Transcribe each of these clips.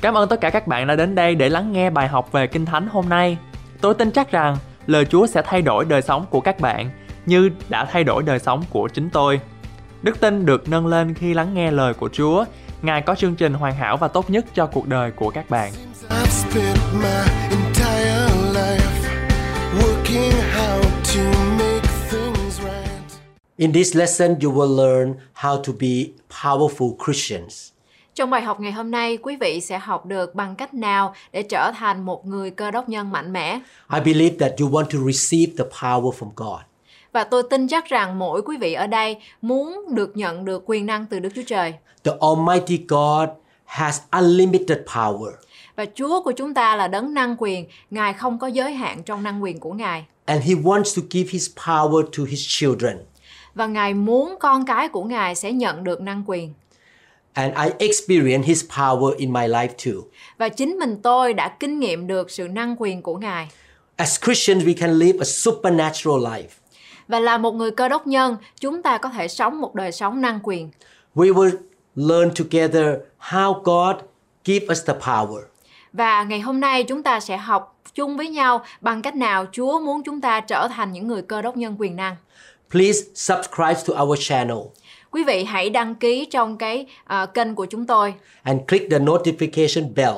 Cảm ơn tất cả các bạn đã đến đây để lắng nghe bài học về Kinh Thánh hôm nay. Tôi tin chắc rằng lời Chúa sẽ thay đổi đời sống của các bạn như đã thay đổi đời sống của chính tôi. Đức tin được nâng lên khi lắng nghe lời của Chúa. Ngài có chương trình hoàn hảo và tốt nhất cho cuộc đời của các bạn. In this lesson, you will learn how to be powerful Christians. Trong bài học ngày hôm nay, quý vị sẽ học được bằng cách nào để trở thành một người cơ đốc nhân mạnh mẽ. I believe that you want to receive the power from God. Và tôi tin chắc rằng mỗi quý vị ở đây muốn được nhận được quyền năng từ Đức Chúa Trời. The Almighty God has unlimited power, Và Chúa của chúng ta là đấng năng quyền, Ngài không có giới hạn trong năng quyền của Ngài. and He wants to give His power to His children. Và Ngài muốn con cái của Ngài sẽ nhận được năng quyền. And I experience His power in my life too. Và chính mình tôi đã kinh nghiệm được sự năng quyền của Ngài. As Christians, we can live a supernatural life. Và là một người cơ đốc nhân, chúng ta có thể sống một đời sống năng quyền. We will learn together how God give us the power. Và ngày hôm nay chúng ta sẽ học chung với nhau bằng cách nào Chúa muốn chúng ta trở thành những người cơ đốc nhân quyền năng. Please subscribe to our channel Quý vị hãy đăng ký trong cái à, kênh của chúng tôi and click the notification bell.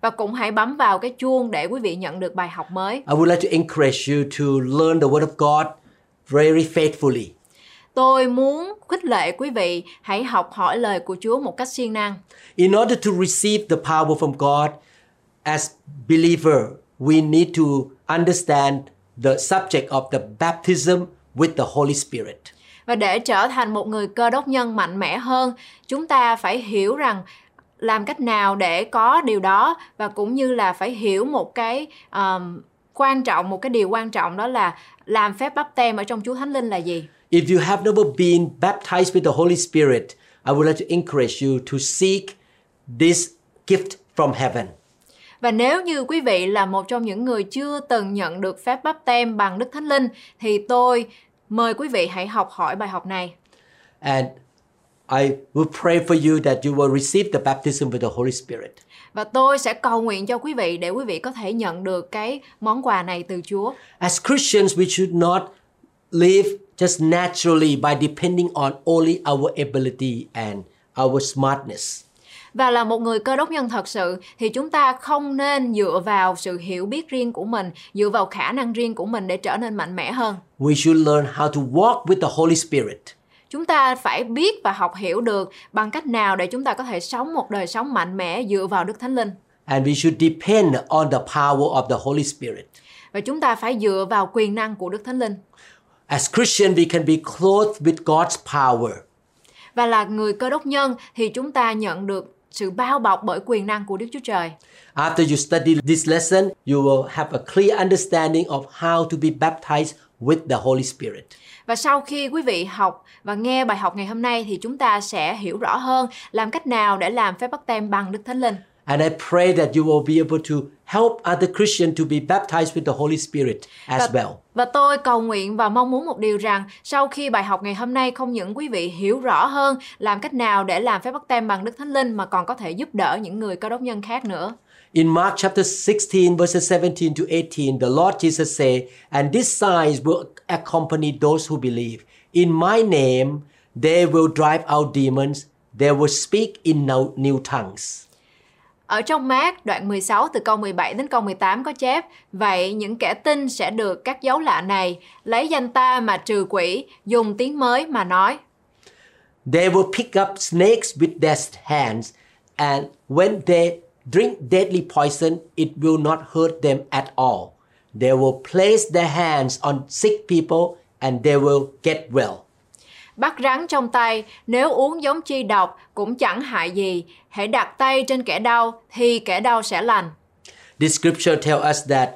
và cũng hãy bấm vào cái chuông để quý vị nhận được bài học mới. I would like to encourage you to learn the Word of God very faithfully. Tôi muốn khích lệ quý vị hãy học hỏi lời của Chúa một cách siêng năng. In order to receive the power from God, as believer, we need to understand the subject of the baptism with the Holy Spirit. Và để trở thành một người cơ đốc nhân mạnh mẽ hơn, chúng ta phải hiểu rằng làm cách nào để có điều đó và cũng như là phải hiểu một cái um, quan trọng một cái điều quan trọng đó là làm phép bắp tem ở trong Chúa Thánh Linh là gì. If you have never been baptized with the Holy Spirit, I would like to encourage you to seek this gift from heaven. Và nếu như quý vị là một trong những người chưa từng nhận được phép bắp tem bằng Đức Thánh Linh thì tôi mời quý vị hãy học hỏi bài học này. And I will pray for you that you will receive the baptism with the Holy Spirit. Và tôi sẽ cầu nguyện cho quý vị để quý vị có thể nhận được cái món quà này từ Chúa. As Christians, we should not live just naturally by depending on only our ability and our smartness. Và là một người cơ đốc nhân thật sự thì chúng ta không nên dựa vào sự hiểu biết riêng của mình, dựa vào khả năng riêng của mình để trở nên mạnh mẽ hơn. We should learn how to walk with the Holy Spirit. Chúng ta phải biết và học hiểu được bằng cách nào để chúng ta có thể sống một đời sống mạnh mẽ dựa vào Đức Thánh Linh. And we should depend on the power of the Holy Spirit. Và chúng ta phải dựa vào quyền năng của Đức Thánh Linh. As Christians, we can be clothed with God's power. Và là người cơ đốc nhân thì chúng ta nhận được sự bao bọc bởi quyền năng của Đức Chúa Trời. After you study this lesson, you will have a clear understanding of how to be baptized with the Holy Spirit. Và sau khi quý vị học và nghe bài học ngày hôm nay thì chúng ta sẽ hiểu rõ hơn làm cách nào để làm phép bắt tem bằng Đức Thánh Linh. And I pray that you will be able to help other Christians to be baptized with the Holy Spirit as Và, well. và tôi cầu nguyện và mong muốn một điều rằng sau khi bài học ngày hôm nay không những quý vị hiểu rõ hơn làm cách nào để làm phép bắt tem bằng Đức Thánh Linh mà còn có thể giúp đỡ những người cơ đốc nhân khác nữa. In Mark chapter 16, verses 17 to 18, the Lord Jesus said, And these signs will accompany those who believe. In my name, they will drive out demons. They will speak in new tongues. Ở trong mát đoạn 16 từ câu 17 đến câu 18 có chép Vậy những kẻ tin sẽ được các dấu lạ này Lấy danh ta mà trừ quỷ Dùng tiếng mới mà nói They will pick up snakes with their hands, and when they drink deadly poison, it will not hurt them at all. They will place their hands on sick people, and they will get well. Bắt rắn trong tay, Nếu uống giống chi độc cũng chẳng hại gì Hãy đặt tay trên kẻ đau Thì kẻ đau sẽ lành This scripture tells us that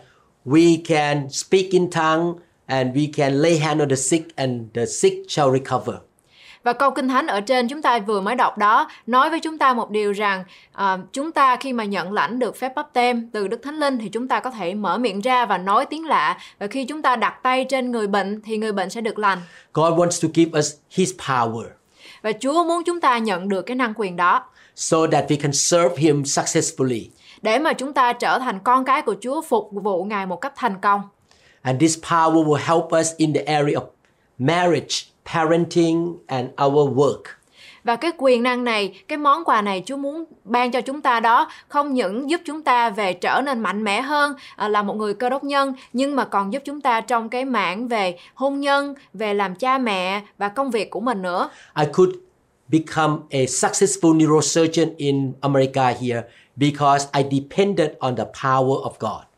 we can speak in tongue and we can lay hand on the sick and the sick shall recover. Và câu kinh thánh ở trên chúng ta vừa mới đọc đó nói với chúng ta một điều rằng à, chúng ta khi mà nhận lãnh được phép bắp tem từ Đức Thánh Linh thì chúng ta có thể mở miệng ra và nói tiếng lạ và khi chúng ta đặt tay trên người bệnh thì người bệnh sẽ được lành. God wants to give us His power. Và Chúa muốn chúng ta nhận được cái năng quyền đó. so that we can serve Him successfully. để mà chúng ta trở thành con cái của Chúa phục vụ Ngài một cách thành công. And this power will help us in the area of marriage, parenting, and our work. Và cái quyền năng này, cái món quà này Chúa muốn ban cho chúng ta đó không những giúp chúng ta về trở nên mạnh mẽ hơn à, là một người cơ đốc nhân nhưng mà còn giúp chúng ta trong cái mảng về hôn nhân, về làm cha mẹ và công việc của mình nữa. I could become a successful neurosurgeon in America here because I depended on the power of God.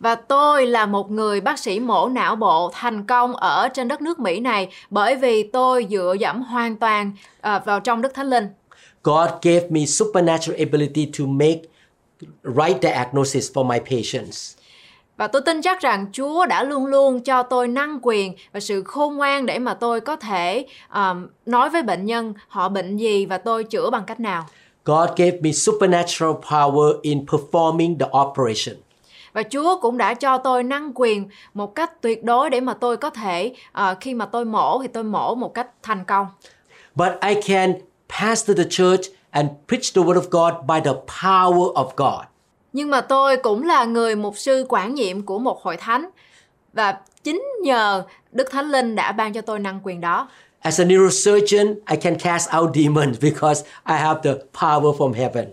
Và tôi là một người bác sĩ mổ não bộ thành công ở trên đất nước Mỹ này bởi vì tôi dựa dẫm hoàn toàn à, vào trong Đức Thánh Linh. God gave me supernatural ability to make right diagnosis for my patients. Và tôi tin chắc rằng Chúa đã luôn luôn cho tôi năng quyền và sự khôn ngoan để mà tôi có thể um, nói với bệnh nhân họ bệnh gì và tôi chữa bằng cách nào. God gave me supernatural power in performing the operation. Và Chúa cũng đã cho tôi năng quyền một cách tuyệt đối để mà tôi có thể uh, khi mà tôi mổ thì tôi mổ một cách thành công. But I can pastor the church and preach the word of God by the power of God. Nhưng mà tôi cũng là người mục sư quản nhiệm của một hội thánh và chính nhờ Đức Thánh Linh đã ban cho tôi năng quyền đó. As a neurosurgeon, I can cast out demons because I have the power from heaven.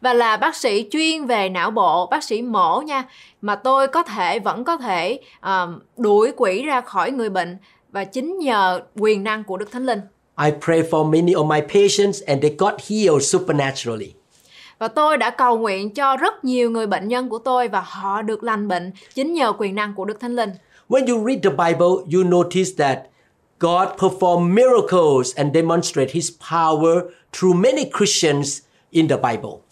Và là bác sĩ chuyên về não bộ, bác sĩ mổ nha, mà tôi có thể vẫn có thể um, đuổi quỷ ra khỏi người bệnh và chính nhờ quyền năng của Đức Thánh Linh. I pray for many of my patients and they got healed supernaturally. Và tôi đã cầu nguyện cho rất nhiều người bệnh nhân của tôi và họ được lành bệnh chính nhờ quyền năng của Đức Thánh Linh. When you read the Bible, you notice that God performed miracles and demonstrate his power through many Christians in the Bible.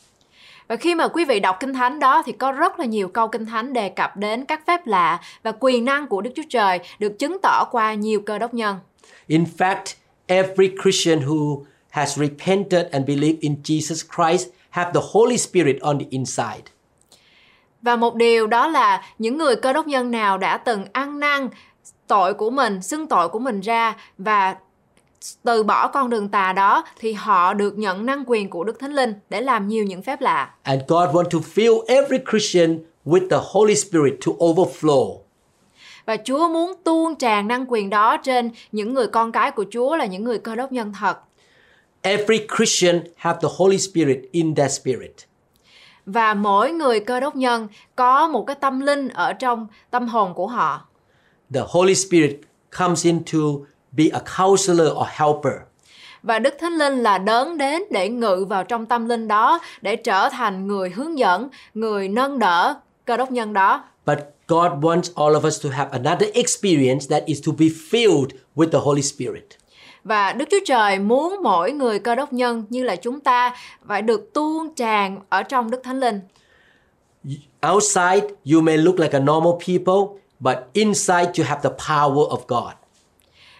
Và khi mà quý vị đọc Kinh Thánh đó thì có rất là nhiều câu Kinh Thánh đề cập đến các phép lạ và quyền năng của Đức Chúa Trời được chứng tỏ qua nhiều cơ đốc nhân. In fact, every Christian who has repented and believed in Jesus Christ have the Holy Spirit on the inside. Và một điều đó là những người cơ đốc nhân nào đã từng ăn năn tội của mình, xưng tội của mình ra và từ bỏ con đường tà đó thì họ được nhận năng quyền của Đức Thánh Linh để làm nhiều những phép lạ. And God want to fill every Christian with the Holy Spirit to overflow. Và Chúa muốn tuôn tràn năng quyền đó trên những người con cái của Chúa là những người cơ đốc nhân thật. Every Christian have the Holy Spirit in their spirit. Và mỗi người cơ đốc nhân có một cái tâm linh ở trong tâm hồn của họ. The Holy Spirit comes in to be a counselor or helper. Và Đức Thánh Linh là đớn đến để ngự vào trong tâm linh đó để trở thành người hướng dẫn, người nâng đỡ cơ đốc nhân đó. But God wants all of us to have another experience that is to be filled with the Holy Spirit. Và Đức Chúa Trời muốn mỗi người cơ đốc nhân như là chúng ta phải được tuôn tràn ở trong Đức Thánh Linh. Outside, you may look like a normal people, but inside, you have the power of God.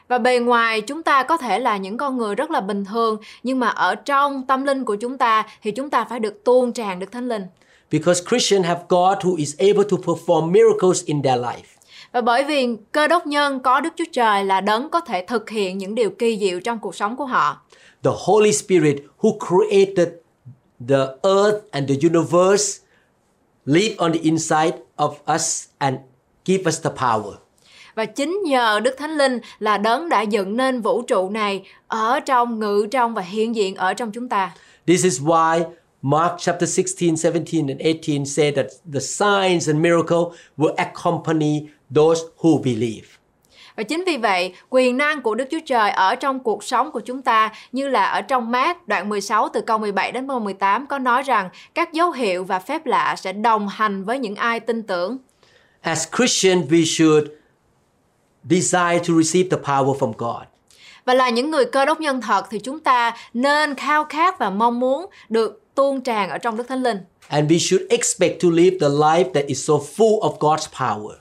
Và bề ngoài chúng ta có thể là những con người rất là bình thường nhưng mà ở trong tâm linh của chúng ta thì chúng ta phải được tuôn tràn Đức Thánh Linh. Because Christians have God who is able to perform miracles in their life. Và bởi vì cơ đốc nhân có Đức Chúa Trời là đấng có thể thực hiện những điều kỳ diệu trong cuộc sống của họ. The Holy Spirit who created the earth and the universe live on the inside of us and give us the power. Và chính nhờ Đức Thánh Linh là đấng đã dựng nên vũ trụ này ở trong, ngự trong và hiện diện ở trong chúng ta. This is why Mark chapter 16, 17, and 18 say that the signs and miracle will accompany those who believe. Và chính vì vậy, quyền năng của Đức Chúa Trời ở trong cuộc sống của chúng ta như là ở trong mát đoạn 16 từ câu 17 đến câu 18 có nói rằng các dấu hiệu và phép lạ sẽ đồng hành với những ai tin tưởng. As Christians, we should desire to receive the power from God. Và là những người cơ đốc nhân thật thì chúng ta nên khao khát và mong muốn được tuôn tràn ở trong Đức Thánh Linh. And we should expect to live the life that is so full of God's power.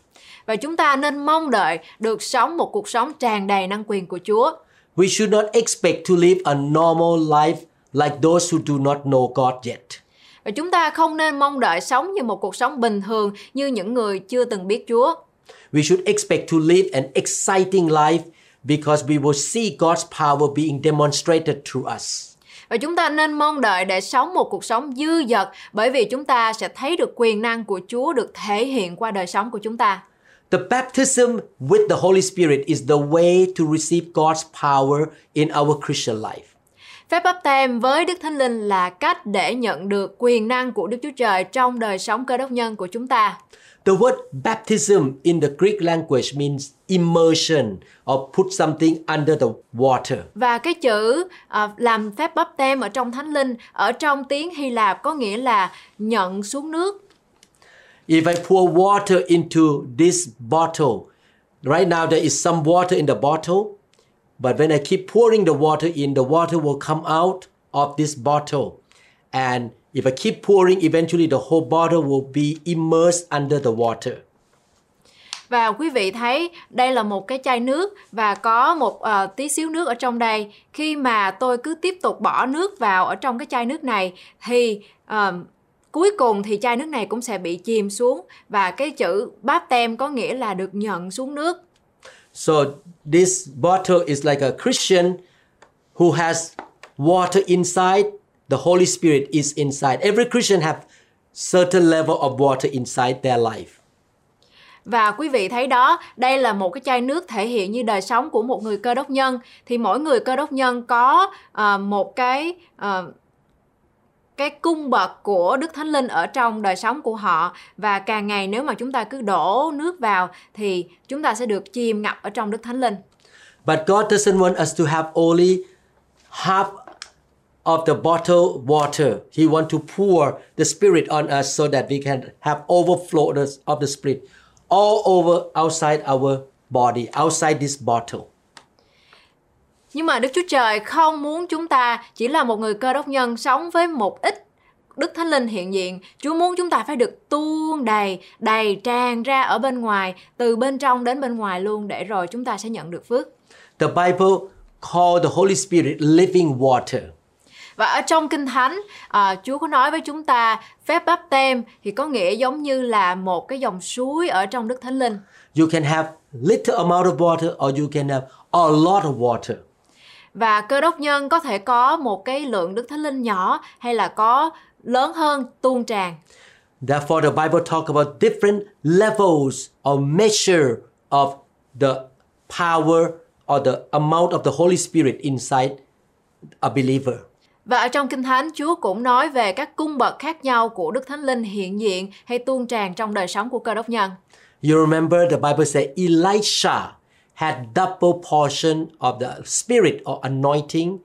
Và chúng ta nên mong đợi được sống một cuộc sống tràn đầy năng quyền của Chúa. We should not expect to live a normal life like those who do not know God yet. Và chúng ta không nên mong đợi sống như một cuộc sống bình thường như những người chưa từng biết Chúa. We should expect to live an exciting life because we will see God's power being demonstrated through us. Và chúng ta nên mong đợi để sống một cuộc sống dư dật bởi vì chúng ta sẽ thấy được quyền năng của Chúa được thể hiện qua đời sống của chúng ta. The baptism with the Holy Spirit is the way to receive God's power in our Christian life. Phép báp tem với Đức Thánh Linh là cách để nhận được quyền năng của Đức Chúa Trời trong đời sống cơ đốc nhân của chúng ta. The word baptism in the Greek language means immersion or put something under the water. Và cái chữ à, làm phép báp tem ở trong Thánh Linh ở trong tiếng Hy Lạp có nghĩa là nhận xuống nước. If I pour water into this bottle, right now there is some water in the bottle, but when I keep pouring the water in, the water will come out of this bottle. And if I keep pouring, eventually the whole bottle will be immersed under the water. Và quý vị thấy đây là một cái chai nước và có một uh, tí xíu nước ở trong đây. Khi mà tôi cứ tiếp tục bỏ nước vào ở trong cái chai nước này thì uh, cuối cùng thì chai nước này cũng sẽ bị chìm xuống và cái chữ báp tem có nghĩa là được nhận xuống nước. So this bottle is like a Christian who has water inside, the Holy Spirit is inside. Every Christian have certain level of water inside their life. Và quý vị thấy đó, đây là một cái chai nước thể hiện như đời sống của một người cơ đốc nhân. Thì mỗi người cơ đốc nhân có uh, một cái uh, cái cung bậc của Đức Thánh Linh ở trong đời sống của họ và càng ngày nếu mà chúng ta cứ đổ nước vào thì chúng ta sẽ được chìm ngập ở trong Đức Thánh Linh. But God doesn't want us to have only half of the bottle water. He want to pour the Spirit on us so that we can have overflow of the Spirit all over outside our body, outside this bottle. Nhưng mà Đức Chúa Trời không muốn chúng ta chỉ là một người cơ đốc nhân sống với một ít Đức Thánh Linh hiện diện. Chúa muốn chúng ta phải được tuôn đầy, đầy tràn ra ở bên ngoài, từ bên trong đến bên ngoài luôn để rồi chúng ta sẽ nhận được phước. The Bible called the Holy Spirit living water. Và ở trong Kinh Thánh, à, Chúa có nói với chúng ta phép báp tem thì có nghĩa giống như là một cái dòng suối ở trong Đức Thánh Linh. You can have little amount of water or you can have a lot of water. Và cơ đốc nhân có thể có một cái lượng Đức Thánh Linh nhỏ hay là có lớn hơn tuôn tràn. Therefore, the Bible talk about different levels or measure of the power or the amount of the Holy Spirit inside a believer. Và ở trong Kinh Thánh, Chúa cũng nói về các cung bậc khác nhau của Đức Thánh Linh hiện diện hay tuôn tràn trong đời sống của cơ đốc nhân. You remember the Bible said Elisha had double portion of the spirit or anointing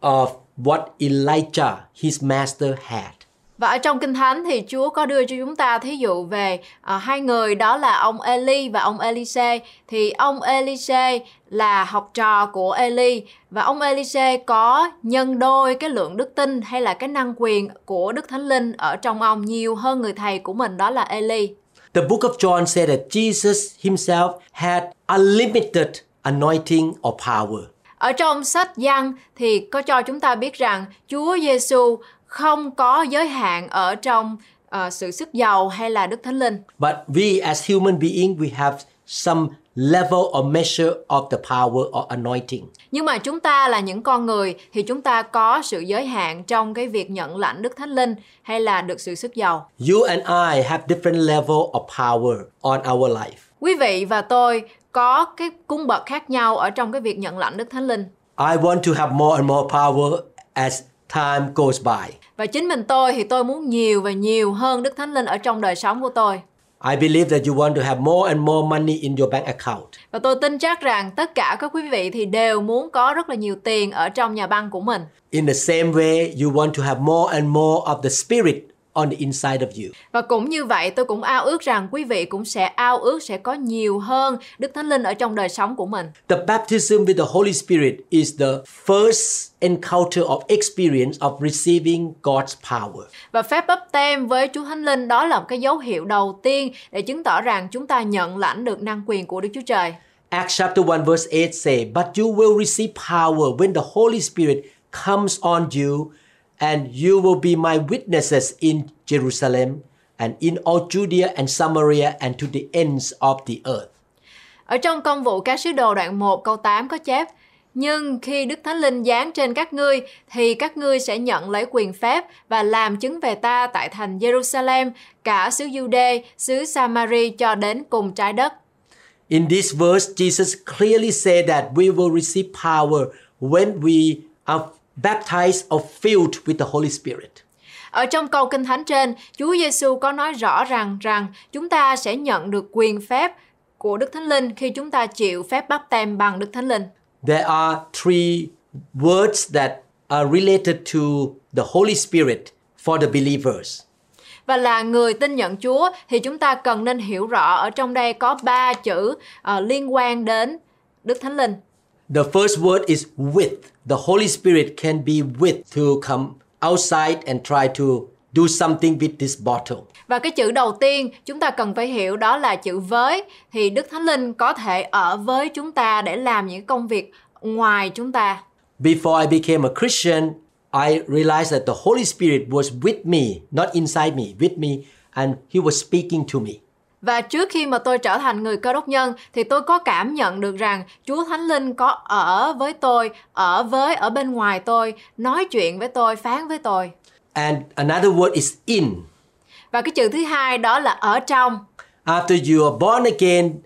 of what Elijah, his master, had. Và ở trong Kinh Thánh thì Chúa có đưa cho chúng ta thí dụ về à, hai người đó là ông Eli và ông Elise. Thì ông Elise là học trò của Eli và ông Elise có nhân đôi cái lượng đức tin hay là cái năng quyền của Đức Thánh Linh ở trong ông nhiều hơn người thầy của mình đó là Eli. The book of John said that Jesus himself had unlimited anointing or power. Ở trong sách Giăng thì có cho chúng ta biết rằng Chúa Giêsu không có giới hạn ở trong ờ, sự sức giàu hay là Đức Thánh Linh. But we as human being, we have some level or measure of the power or anointing. Nhưng mà chúng ta là những con người thì chúng ta có sự giới hạn trong cái việc nhận lãnh Đức Thánh Linh hay là được sự sức giàu. You and I have different level of power on our life. Quý vị và tôi có cái cung bậc khác nhau ở trong cái việc nhận lãnh Đức Thánh Linh. I want to have more and more power as time goes by. Và chính mình tôi thì tôi muốn nhiều và nhiều hơn Đức Thánh Linh ở trong đời sống của tôi. I believe that you want to have more and more money in your bank account. Và tôi tin chắc rằng tất cả các quý vị thì đều muốn có rất là nhiều tiền ở trong nhà băng của mình. In the same way, you want to have more and more of the spirit on the inside of you. Và cũng như vậy tôi cũng ao ước rằng quý vị cũng sẽ ao ước sẽ có nhiều hơn Đức Thánh Linh ở trong đời sống của mình. The baptism with the Holy Spirit is the first encounter of experience of receiving God's power. Và phép bắp tem với Chúa Thánh Linh đó là một cái dấu hiệu đầu tiên để chứng tỏ rằng chúng ta nhận lãnh được năng quyền của Đức Chúa Trời. Acts chapter 1 verse 8 say, But you will receive power when the Holy Spirit comes on you, and you will be my witnesses in Jerusalem and in all Judea and Samaria and to the ends of the earth. Ở trong công vụ các sứ đồ đoạn 1 câu 8 có chép Nhưng khi Đức Thánh Linh giáng trên các ngươi thì các ngươi sẽ nhận lấy quyền phép và làm chứng về ta tại thành Jerusalem, cả xứ Jude, xứ Samari cho đến cùng trái đất. In this verse, Jesus clearly said that we will receive power when we are baptized or filled with the Holy Spirit. Ở trong câu Kinh Thánh trên, Chúa Giêsu có nói rõ rằng rằng chúng ta sẽ nhận được quyền phép của Đức Thánh Linh khi chúng ta chịu phép báp tem bằng Đức Thánh Linh. There are three words that are related to the Holy Spirit for the believers. Và là người tin nhận Chúa thì chúng ta cần nên hiểu rõ ở trong đây có ba chữ ờ, liên quan đến Đức Thánh Linh. The first word is with. The Holy Spirit can be with to come outside and try to do something with this bottle. Và cái chữ đầu tiên chúng ta cần phải hiểu đó là chữ với thì Đức Thánh Linh có thể ở với chúng ta để làm những công việc ngoài chúng ta. Before I became a Christian, I realized that the Holy Spirit was with me, not inside me, with me, and He was speaking to me. Và trước khi mà tôi trở thành người cơ đốc nhân thì tôi có cảm nhận được rằng Chúa Thánh Linh có ở với tôi, ở với ở bên ngoài tôi, nói chuyện với tôi, phán với tôi. And another word is in. Và cái chữ thứ hai đó là ở trong. After you are born again,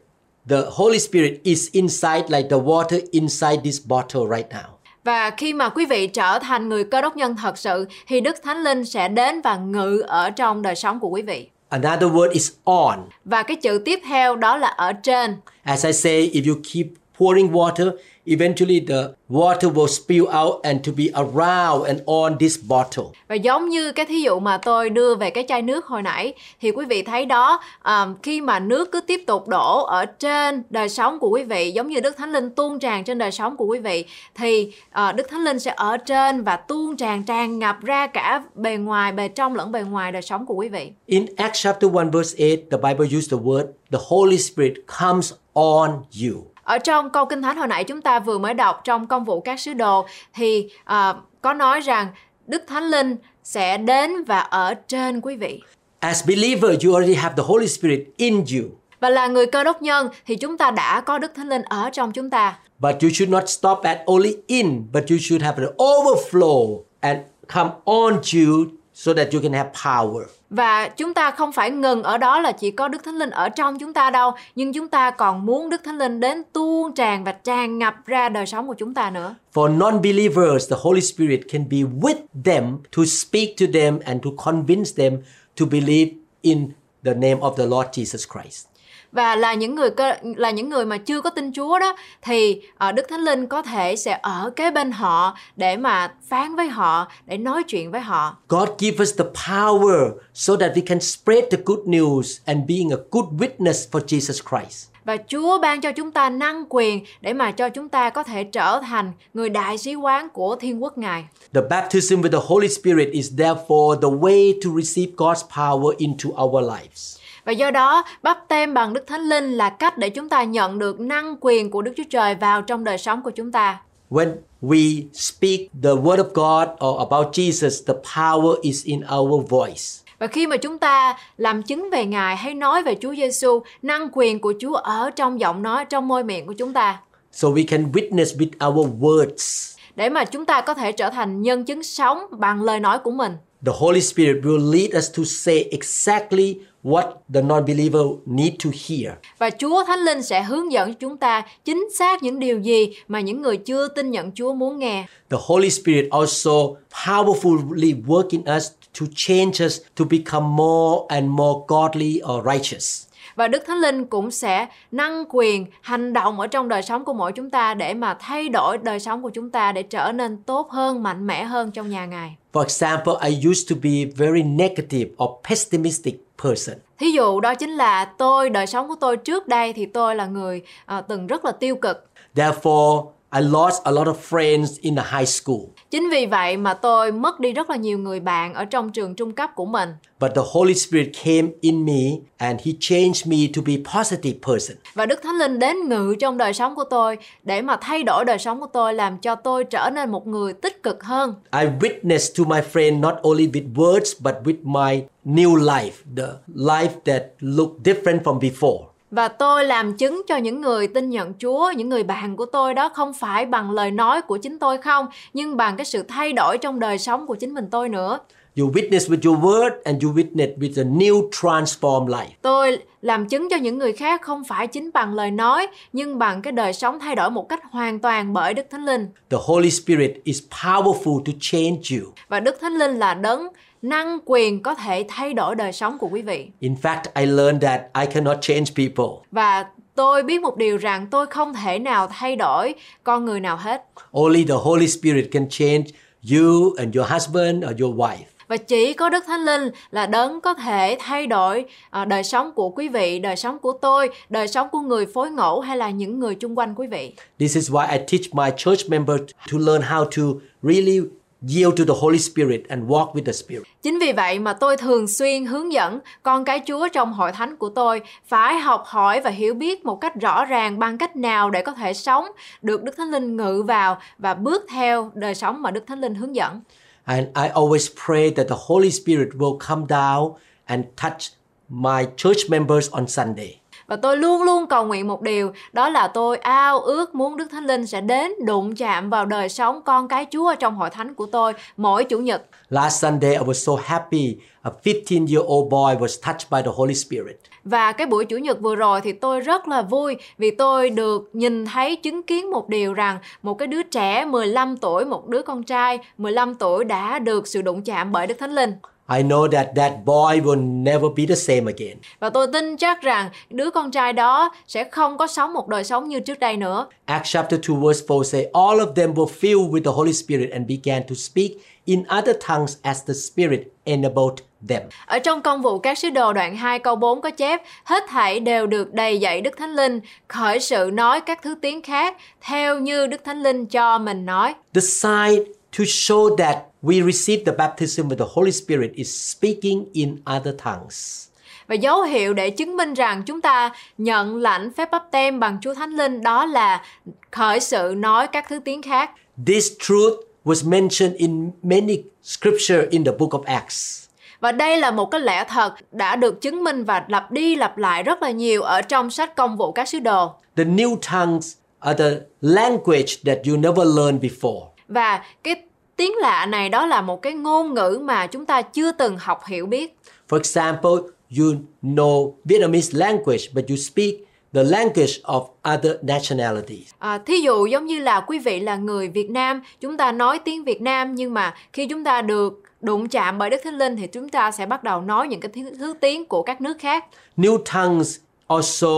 the Holy Spirit is inside like the water inside this bottle right now. Và khi mà quý vị trở thành người cơ đốc nhân thật sự thì Đức Thánh Linh sẽ đến và ngự ở trong đời sống của quý vị. Another word is on. Và cái chữ tiếp theo đó là ở trên. As I say, if you keep pouring water, eventually the water will spill out and to be around and on this bottle. Và giống như cái thí dụ mà tôi đưa về cái chai nước hồi nãy thì quý vị thấy đó um, khi mà nước cứ tiếp tục đổ ở trên đời sống của quý vị giống như Đức Thánh Linh tuôn tràn trên đời sống của quý vị thì uh, Đức Thánh Linh sẽ ở trên và tuôn tràn tràn ngập ra cả bề ngoài, bề trong lẫn bề ngoài đời sống của quý vị. In Acts chapter 1 verse 8, the Bible used the word, the Holy Spirit comes on you. Ở trong câu Kinh Thánh hồi nãy chúng ta vừa mới đọc trong công vụ các sứ đồ thì uh, có nói rằng Đức Thánh Linh sẽ đến và ở trên quý vị. As believer, you already have the Holy Spirit in you. Và là người cơ đốc nhân thì chúng ta đã có Đức Thánh Linh ở trong chúng ta. But you should not stop at only in, but you should have an overflow and come on you so that you can have power. Và chúng ta không phải ngừng ở đó là chỉ có Đức Thánh Linh ở trong chúng ta đâu, nhưng chúng ta còn muốn Đức Thánh Linh đến tuôn tràn và tràn ngập ra đời sống của chúng ta nữa. For non-believers, the Holy Spirit can be with them to speak to them and to convince them to believe in the name of the Lord Jesus Christ. Và là những người là những người mà chưa có tin Chúa đó thì ờ, Đức Thánh Linh có thể sẽ ở kế bên họ để mà phán với họ, để nói chuyện với họ. God give us the power so that we can spread the good news and being a good witness for Jesus Christ. Và Chúa ban cho chúng ta năng quyền để mà cho chúng ta có thể trở thành người đại sứ quán của Thiên Quốc Ngài. The baptism with the Holy Spirit is therefore the way to receive God's power into our lives. Và do đó, bắp tem bằng Đức Thánh Linh là cách để chúng ta nhận được năng quyền của Đức Chúa Trời vào trong đời sống của chúng ta. When we speak the word of God or about Jesus, the power is in our voice. Và khi mà chúng ta làm chứng về Ngài hay nói về Chúa Giêsu, năng quyền của Chúa ở trong giọng nói, trong môi miệng của chúng ta. So we can witness with our words. Để mà chúng ta có thể trở thành nhân chứng sống bằng lời nói của mình. The Holy Spirit will lead us to say exactly what the non-believer need to hear. Và Chúa Thánh Linh sẽ hướng dẫn chúng ta chính xác những điều gì mà những người chưa tin nhận Chúa muốn nghe. The Holy Spirit also powerfully work in us to change us to become more and more godly or righteous. Và Đức Thánh Linh cũng sẽ năng quyền hành động ở trong đời sống của mỗi chúng ta để mà thay đổi đời sống của chúng ta để trở nên tốt hơn, mạnh mẽ hơn trong nhà Ngài. For example, I used to be very negative or pessimistic person. Thí dụ đó chính là tôi, đời sống của tôi trước đây thì tôi là người ờ, từng rất là tiêu cực. Therefore, I lost a lot of friends in the high school. Chính vì vậy mà tôi mất đi rất là nhiều người bạn ở trong trường trung cấp của mình. But the Holy Spirit came in me and He changed me to be positive person. Và Đức Thánh Linh đến ngự trong đời sống của tôi để mà thay đổi đời sống của tôi làm cho tôi trở nên một người tích cực hơn. I witnessed to my friend not only with words but with my new life, the life that looked different from before. Và tôi làm chứng cho những người tin nhận Chúa, những người bạn của tôi đó không phải bằng lời nói của chính tôi không, nhưng bằng cái sự thay đổi trong đời sống của chính mình tôi nữa. You witness with your word and you witness with a new transformed life. Tôi làm chứng cho những người khác không phải chính bằng lời nói, nhưng bằng cái đời sống thay đổi một cách hoàn toàn bởi Đức Thánh Linh. The Holy Spirit is powerful to change you. Và Đức Thánh Linh là đấng năng quyền có thể thay đổi đời sống của quý vị. In fact, I learned that I cannot change people. Và tôi biết một điều rằng tôi không thể nào thay đổi con người nào hết. Only the Holy Spirit can change you and your husband or your wife. Và chỉ có Đức Thánh Linh là đấng có thể thay đổi à, đời sống của quý vị, đời sống của tôi, đời sống của người phối ngẫu hay là những người chung quanh quý vị. This is why I teach my church members to learn how to really yield to the Holy Spirit and walk with the Spirit. Chính vì vậy mà tôi thường xuyên hướng dẫn con cái Chúa trong hội thánh của tôi phải học hỏi và hiểu biết một cách rõ ràng bằng cách nào để có thể sống được Đức Thánh Linh ngự vào và bước theo đời sống mà Đức Thánh Linh hướng dẫn. And I always pray that the Holy Spirit will come down and touch my church members on Sunday. Và tôi luôn luôn cầu nguyện một điều, đó là tôi ao ước muốn Đức Thánh Linh sẽ đến đụng chạm vào đời sống con cái Chúa ở trong hội thánh của tôi mỗi chủ nhật. Last Sunday, I was so happy. A 15 year old boy was touched by the Holy Spirit. Và cái buổi chủ nhật vừa rồi thì tôi rất là vui vì tôi được nhìn thấy chứng kiến một điều rằng một cái đứa trẻ 15 tuổi, một đứa con trai 15 tuổi đã được sự đụng chạm bởi Đức Thánh Linh. I know that that boy will never be the same again. Và tôi tin chắc rằng đứa con trai đó sẽ không có sống một đời sống như trước đây nữa. Acts chapter 2 verse 4 say, All of them were filled with the Holy Spirit and began to speak in other tongues as the Spirit enabled them. Ở trong công vụ các sứ đồ đoạn 2 câu 4 có chép Hết thảy đều được đầy dạy Đức Thánh Linh Khởi sự nói các thứ tiếng khác Theo như Đức Thánh Linh cho mình nói The sign to show that we receive the baptism with the Holy Spirit is speaking in other tongues. Và dấu hiệu để chứng minh rằng chúng ta nhận lãnh phép báp tem bằng Chúa Thánh Linh đó là khởi sự nói các thứ tiếng khác. This truth was mentioned in many scripture in the book of Acts. Và đây là một cái lẽ thật đã được chứng minh và lặp đi lặp lại rất là nhiều ở trong sách công vụ các sứ đồ. The new tongues are the language that you never learned before. Và cái tiếng lạ này đó là một cái ngôn ngữ mà chúng ta chưa từng học hiểu biết. For example, you know Vietnamese language, but you speak the language of other nationalities. À, thí dụ giống như là quý vị là người Việt Nam, chúng ta nói tiếng Việt Nam nhưng mà khi chúng ta được đụng chạm bởi Đức Thánh Linh thì chúng ta sẽ bắt đầu nói những cái thứ, tiếng của các nước khác. New tongues also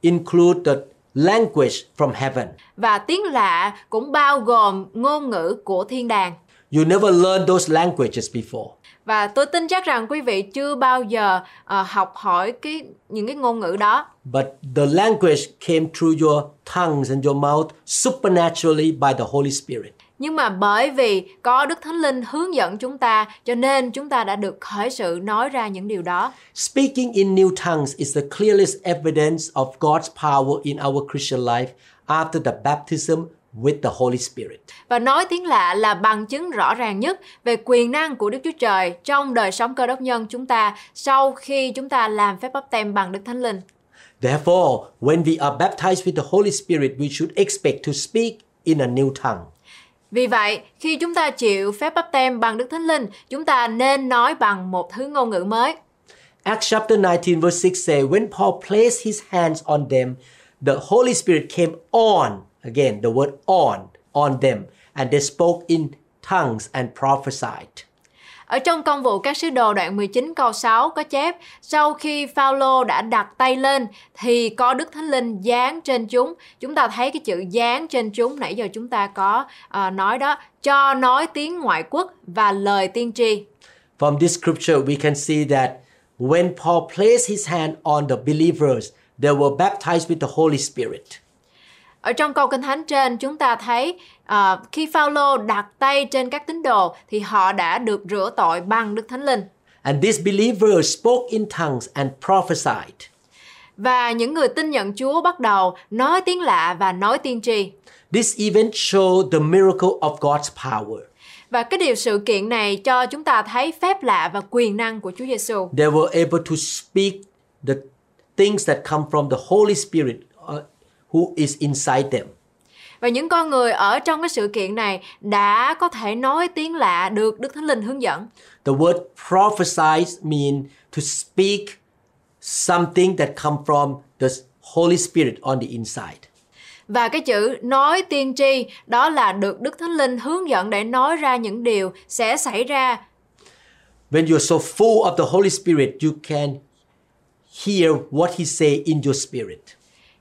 include the language from heaven. Và tiếng lạ cũng bao gồm ngôn ngữ của thiên đàng. You never learned those languages before. Và tôi tin chắc rằng quý vị chưa bao giờ ờ, học hỏi cái những cái ngôn ngữ đó. But the language came through your tongues and your mouth supernaturally by the Holy Spirit. Nhưng mà bởi vì có Đức Thánh Linh hướng dẫn chúng ta cho nên chúng ta đã được khởi sự nói ra những điều đó. Speaking in new tongues is the clearest evidence of God's power in our Christian life after the baptism with the Holy Spirit. Và nói tiếng lạ là bằng chứng rõ ràng nhất về quyền năng của Đức Chúa Trời trong đời sống cơ đốc nhân chúng ta sau khi chúng ta làm phép báp tem bằng Đức Thánh Linh. Therefore, when we are baptized with the Holy Spirit, we should expect to speak in a new tongue. Vì vậy, khi chúng ta chịu phép báp tem bằng Đức Thánh Linh, chúng ta nên nói bằng một thứ ngôn ngữ mới. Acts chapter 19 verse 6 say, When Paul placed his hands on them, the Holy Spirit came on, again, the word on, on them, and they spoke in tongues and prophesied. Ở trong công vụ các sứ đồ đoạn 19 câu 6 có chép Sau khi Phaolô đã đặt tay lên thì có Đức Thánh Linh dán trên chúng. Chúng ta thấy cái chữ dán trên chúng nãy giờ chúng ta có à, nói đó cho nói tiếng ngoại quốc và lời tiên tri. From this scripture, we can see that when Paul placed his hand on the believers, they were baptized with the Holy Spirit. Ở trong câu kinh thánh trên chúng ta thấy à, khi Phaolô đặt tay trên các tín đồ thì họ đã được rửa tội bằng Đức Thánh Linh. And these believers spoke in tongues and prophesied. Và những người tin nhận Chúa bắt đầu nói tiếng lạ và nói tiên tri. This event showed the miracle of God's power. Và cái điều sự kiện này cho chúng ta thấy phép lạ và quyền năng của Chúa Giêsu. They were able to speak the things that come from the Holy Spirit uh, who is inside them. Và những con người ở trong cái sự kiện này đã có thể nói tiếng lạ được Đức Thánh Linh hướng dẫn. The word prophesy mean to speak something that come from the Holy Spirit on the inside. Và cái chữ nói tiên tri đó là được Đức Thánh Linh hướng dẫn để nói ra những điều sẽ xảy ra. When you're so full of the Holy Spirit, you can hear what he say in your spirit.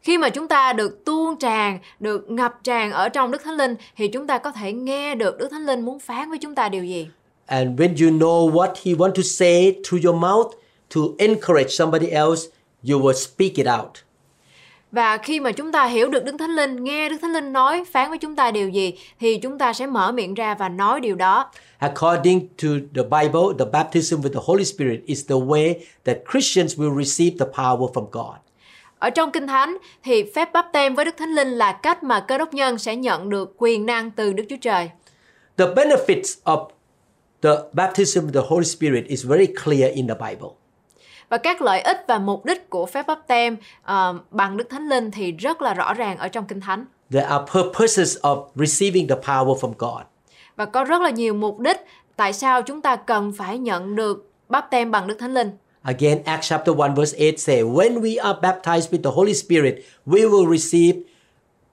Khi mà chúng ta được tuôn tràn, được ngập tràn ở trong Đức Thánh Linh thì chúng ta có thể nghe được Đức Thánh Linh muốn phán với chúng ta điều gì. And when you know what he want to say through your mouth to encourage somebody else, you will speak it out. Và khi mà chúng ta hiểu được Đức Thánh Linh, nghe Đức Thánh Linh nói phán với chúng ta điều gì thì chúng ta sẽ mở miệng ra và nói điều đó. According to the Bible, the baptism with the Holy Spirit is the way that Christians will receive the power from God. Ở trong Kinh Thánh thì phép báp tem với Đức Thánh Linh là cách mà cơ đốc nhân sẽ nhận được quyền năng từ Đức Chúa Trời. The benefits of the baptism with the Holy Spirit is very clear in the Bible. Và các lợi ích và mục đích của phép báp tem ờ, bằng Đức Thánh Linh thì rất là rõ ràng ở trong Kinh Thánh. There are purposes of receiving the power from God. Và có rất là nhiều mục đích tại sao chúng ta cần phải nhận được báp tem bằng Đức Thánh Linh. Again, Acts chapter 1 verse 8 say, When we are baptized with the Holy Spirit, we will receive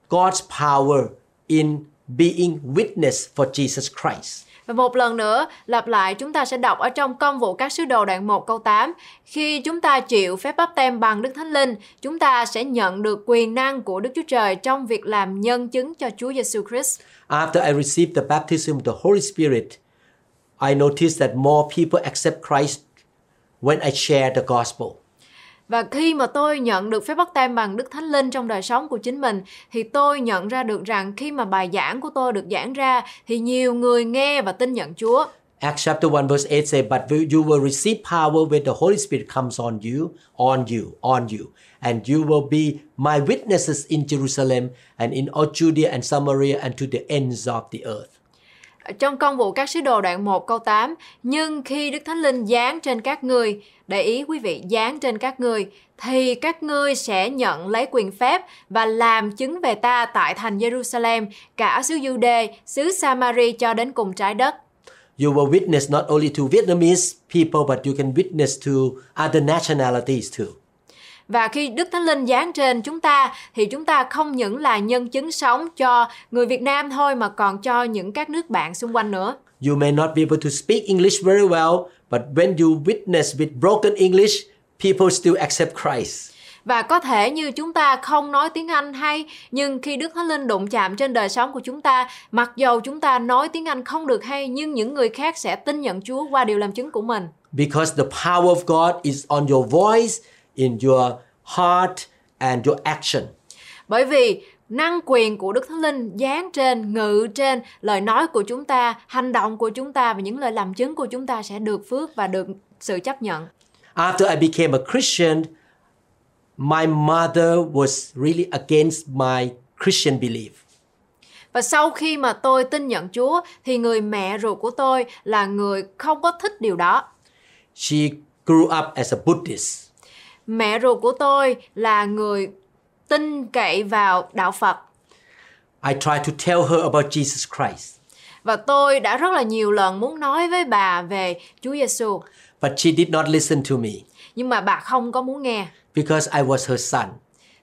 God's power in being witness for Jesus Christ. Và một lần nữa, lặp lại chúng ta sẽ đọc ở trong công vụ các sứ đồ đoạn 1 câu 8. Khi chúng ta chịu phép báp tem bằng Đức Thánh Linh, chúng ta sẽ nhận được quyền năng của Đức Chúa Trời trong việc làm nhân chứng cho Chúa Giêsu Christ. After I received the baptism of the Holy Spirit, I noticed that more people accept Christ when I share the gospel. Và khi mà tôi nhận được phép bắt tem bằng Đức Thánh Linh trong đời sống của chính mình thì tôi nhận ra được rằng khi mà bài giảng của tôi được giảng ra thì nhiều người nghe và tin nhận Chúa. Acts chapter 1 verse 8 say, But you will receive power when the Holy Spirit comes on you, on you, on you, and you will be my witnesses in Jerusalem and in all Judea and Samaria and to the ends of the earth. Trong công vụ các sứ đồ đoạn 1 câu 8 Nhưng khi Đức Thánh Linh giáng trên các ngươi Để ý quý vị giáng trên các ngươi Thì các ngươi sẽ nhận lấy quyền phép Và làm chứng về ta tại thành Jerusalem Cả xứ Jude, xứ Samari cho đến cùng trái đất You will witness not only to Vietnamese people, but you can witness to other nationalities too. Và khi Đức Thánh Linh giáng trên chúng ta thì chúng ta không những là nhân chứng sống cho người Việt Nam thôi mà còn cho những các nước bạn xung quanh nữa. You may not be able to speak English very well, but when you witness with broken English, people still accept Christ. Và có thể như chúng ta không nói tiếng Anh hay nhưng khi Đức Thánh Linh đụng chạm trên đời sống của chúng ta, mặc dầu chúng ta nói tiếng Anh không được hay nhưng những người khác sẽ tin nhận Chúa qua điều làm chứng của mình. Because the power of God is on your voice, in your heart, and your action. Bởi vì năng quyền của Đức Thánh Linh giáng trên, ngự trên lời nói của chúng ta, hành động của chúng ta và những lời làm chứng của chúng ta sẽ được phước và được sự chấp nhận. After I became a Christian, my mother was really against my Christian belief. Và sau khi mà tôi tin nhận Chúa thì người mẹ ruột của tôi là người không có thích điều đó. She grew up as a Buddhist. Mẹ ruột của tôi là người tin cậy vào đạo Phật I tried to tell her about Jesus Christ, và tôi đã rất là nhiều lần muốn nói với bà về Chúa Giêsu but she did not listen to me nhưng mà bà không có muốn nghe because I was her son.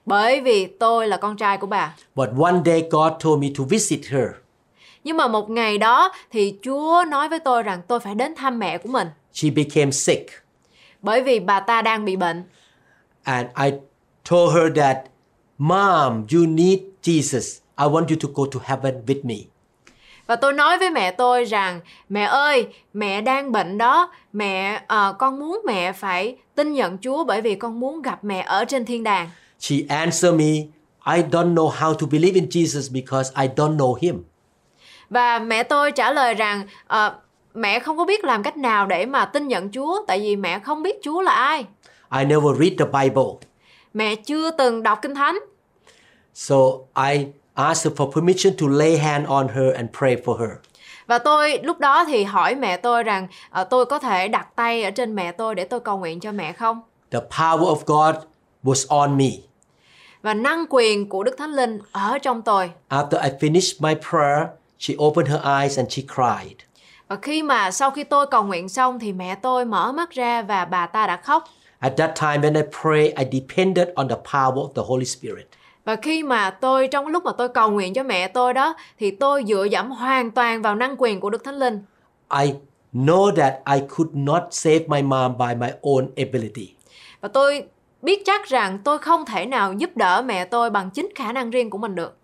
bởi vì tôi là con trai của bà. But one day God told me to visit her. Nhưng mà một ngày đó thì Chúa nói với tôi rằng tôi phải đến thăm mẹ của mình She became sick, bởi vì bà ta đang bị bệnh. And I told her that, Mom, you need Jesus. I want you to go to heaven with me. Và tôi nói với mẹ tôi rằng mẹ ơi, mẹ đang bệnh đó, mẹ ờ, con muốn mẹ phải tin nhận Chúa bởi vì con muốn gặp mẹ ở trên thiên đàng. She answered me, I don't know how to believe in Jesus because I don't know him. Và mẹ tôi trả lời rằng ờ, mẹ không có biết làm cách nào để mà tin nhận Chúa tại vì mẹ không biết Chúa là ai. I never read the Bible. Mẹ chưa từng đọc kinh thánh. So I asked for permission to lay hand on her and pray for her. Và tôi lúc đó thì hỏi mẹ tôi rằng ờ, tôi có thể đặt tay ở trên mẹ tôi để tôi cầu nguyện cho mẹ không? The power of God was on me. và năng quyền của Đức Thánh Linh ở trong tôi. After I finished my prayer, she opened her eyes and she cried. Và khi mà sau khi tôi cầu nguyện xong thì mẹ tôi mở mắt ra và bà ta đã khóc. At that time, when I prayed, I depended on the power of the Holy Spirit. Và khi mà tôi trong lúc mà tôi cầu nguyện cho mẹ tôi đó thì tôi dựa dẫm hoàn toàn vào năng quyền của Đức Thánh Linh. I know that I could not save my mom by my own ability. Và tôi biết chắc rằng tôi không thể nào giúp đỡ mẹ tôi bằng chính khả năng riêng của mình được.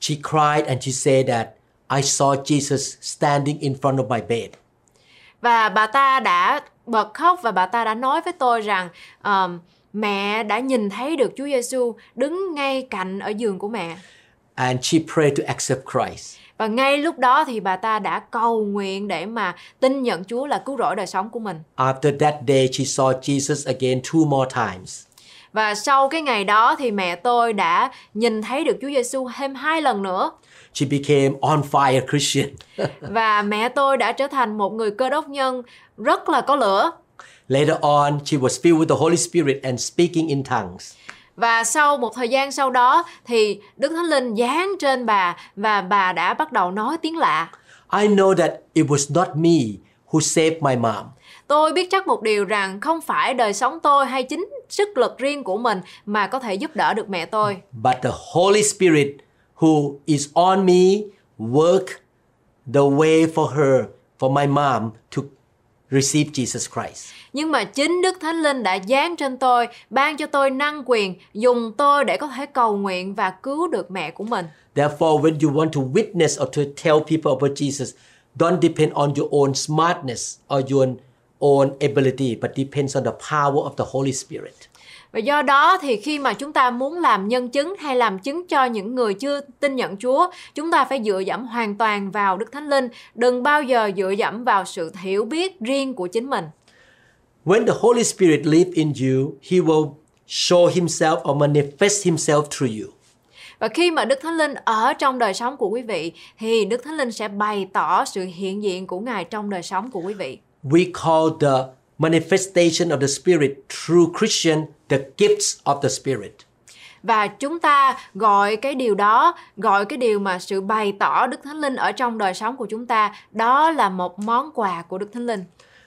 She cried and she said that I saw Jesus standing in front of my bed. Và bà ta đã bật khóc và bà ta đã nói với tôi rằng um, mẹ đã nhìn thấy được Chúa Giêsu đứng ngay cạnh ở giường của mẹ. And she prayed to accept Christ. Và ngay lúc đó thì bà ta đã cầu nguyện để mà tin nhận Chúa là cứu rỗi đời sống của mình. After that day, she saw Jesus again two more times. Và sau cái ngày đó thì mẹ tôi đã nhìn thấy được Chúa Giêsu thêm hai lần nữa. She became on fire Christian. Và mẹ tôi đã trở thành một người cơ đốc nhân rất là có lửa. Later on, she was filled with the Holy Spirit and speaking in tongues. Và sau một thời gian sau đó thì Đức Thánh Linh giáng trên bà và bà đã bắt đầu nói tiếng lạ. I know that it was not me who saved my mom. Tôi biết chắc một điều rằng không phải đời sống tôi hay chính sức lực riêng của mình mà có thể giúp đỡ được mẹ tôi. but the Holy Spirit who is on me work the way for her, for my mom to receive Jesus Christ. Nhưng mà chính Đức Thánh Linh đã giáng trên tôi, ban cho tôi năng quyền, dùng tôi để có thể cầu nguyện và cứu được mẹ của mình. Therefore, when you want to witness or to tell people about Jesus, don't depend on your own smartness or your own ability, but depends on the power of the Holy Spirit. Và do đó thì khi mà chúng ta muốn làm nhân chứng hay làm chứng cho những người chưa tin nhận Chúa, chúng ta phải dựa dẫm hoàn toàn vào Đức Thánh Linh, đừng bao giờ dựa dẫm vào sự hiểu biết riêng của chính mình. When the Holy Spirit lives in you, He will show Himself or manifest Himself through you. Và khi mà Đức Thánh Linh ở trong đời sống của quý vị thì Đức Thánh Linh sẽ bày tỏ sự hiện diện của Ngài trong đời sống của quý vị. we call the manifestation of the Spirit through Christian the gifts of the Spirit. Và chúng ta gọi cái điều đó, gọi cái điều mà sự bày tỏ Đức Thánh Linh ở trong đời sống của chúng ta, đó là một món quà của Đức Thánh Linh.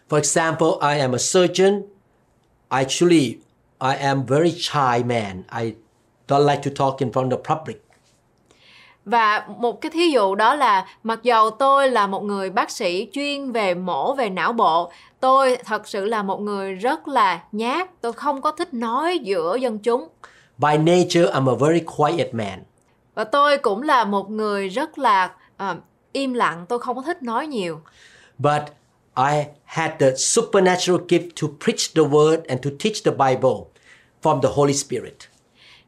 For example, I am a surgeon. Actually, I am very shy man. I don't like to talk in front of the public. Và một cái thí dụ đó là mặc dầu tôi là một người bác sĩ chuyên về mổ về não bộ, tôi thật sự là một người rất là nhát, tôi không có thích nói giữa dân chúng. By nature, I'm a very quiet man. Và tôi cũng là một người rất là ờ, im lặng, tôi không có thích nói nhiều. But I had the supernatural gift to preach the word and to teach the Bible from the Holy Spirit.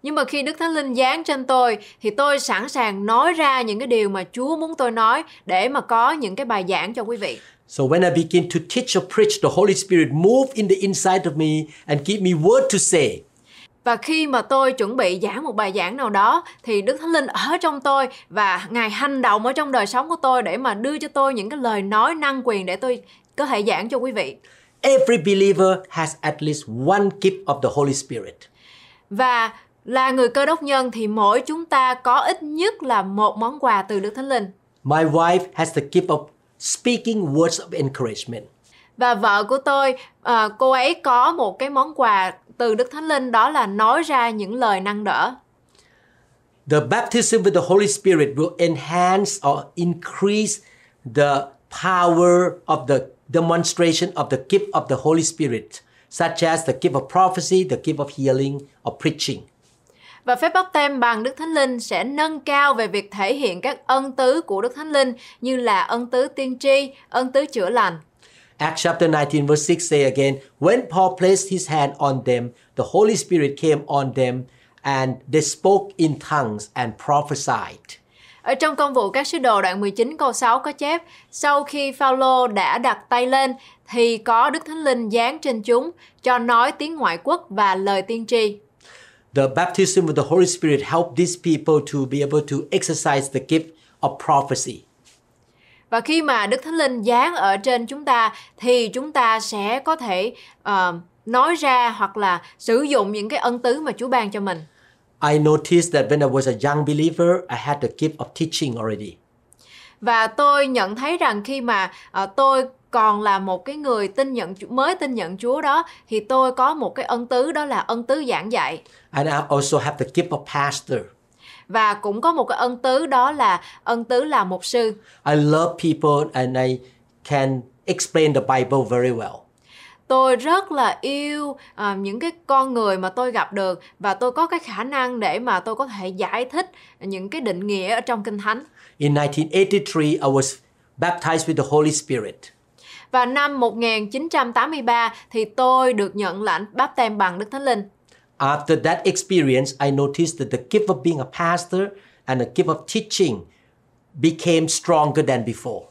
Nhưng mà khi Đức Thánh Linh giáng trên tôi thì tôi sẵn sàng nói ra những cái điều mà Chúa muốn tôi nói để mà có những cái bài giảng cho quý vị. So when I begin to teach or preach, the Holy Spirit move in the inside of me and give me word to say. Và khi mà tôi chuẩn bị giảng một bài giảng nào đó thì Đức Thánh Linh ở trong tôi và Ngài hành động ở trong đời sống của tôi để mà đưa cho tôi những cái lời nói năng quyền để tôi có thể giảng cho quý vị. Every believer has at least one gift of the Holy Spirit. Và là người cơ đốc nhân thì mỗi chúng ta có ít nhất là một món quà từ Đức Thánh Linh. My wife has the gift of speaking words of encouragement. Và vợ của tôi, à, cô ấy có một cái món quà từ Đức Thánh Linh đó là nói ra những lời năng đỡ. The baptism with the Holy Spirit will enhance or increase the power of the demonstration of the gift of the Holy Spirit, such as the gift of prophecy, the gift of healing, or preaching. Và phép báp tem bằng Đức Thánh Linh sẽ nâng cao về việc thể hiện các ân tứ của Đức Thánh Linh như là ân tứ tiên tri, ân tứ chữa lành. Acts chapter 19, verse 6 say again, When Paul placed his hand on them, the Holy Spirit came on them, and they spoke in tongues and prophesied. Ở trong công vụ các sứ đồ đoạn 19 câu 6 có chép, sau khi Phaolô đã đặt tay lên thì có Đức Thánh Linh giáng trên chúng cho nói tiếng ngoại quốc và lời tiên tri. The baptism with the Holy Spirit helped these people to be able to exercise the gift of prophecy. Và khi mà Đức Thánh Linh giáng ở trên chúng ta thì chúng ta sẽ có thể ờ, nói ra hoặc là sử dụng những cái ân tứ mà Chúa ban cho mình. I noticed that when I was a young believer, I had the gift of teaching already. Và tôi nhận thấy rằng khi mà ờ, tôi còn là một cái người tin nhận mới tin nhận Chúa đó thì tôi có một cái ân tứ đó là ân tứ giảng dạy And I also have the gift of pastor. và cũng có một cái ân tứ đó là ân tứ là mục sư. I love people and I can explain the Bible very well. Tôi rất là yêu à, những cái con người mà tôi gặp được và tôi có cái khả năng để mà tôi có thể giải thích những cái định nghĩa ở trong Kinh Thánh. In 1983, I was baptized with the Holy Spirit. Và năm 1983 thì tôi được nhận lãnh báp tem bằng Đức Thánh Linh. After that experience, I noticed that the gift of being a pastor and the gift of teaching became stronger than before.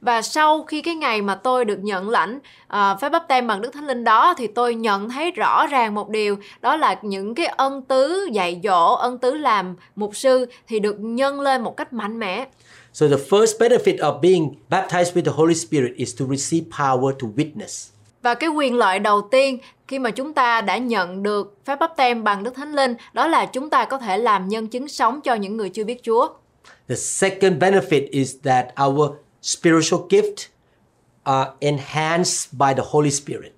Và sau khi cái ngày mà tôi được nhận lãnh à, phép báp tem bằng Đức Thánh Linh đó thì tôi nhận thấy rõ ràng một điều đó là những cái ân tứ dạy dỗ, ân tứ làm mục sư thì được nhân lên một cách mạnh mẽ. So the first benefit of being baptized with the Holy Spirit is to receive power to witness. Và cái quyền lợi đầu tiên khi mà chúng ta đã nhận được phép báp tem bằng Đức Thánh Linh đó là chúng ta có thể làm nhân chứng sống cho những người chưa biết Chúa. The second benefit is that our spiritual gift are enhanced by the Holy Spirit.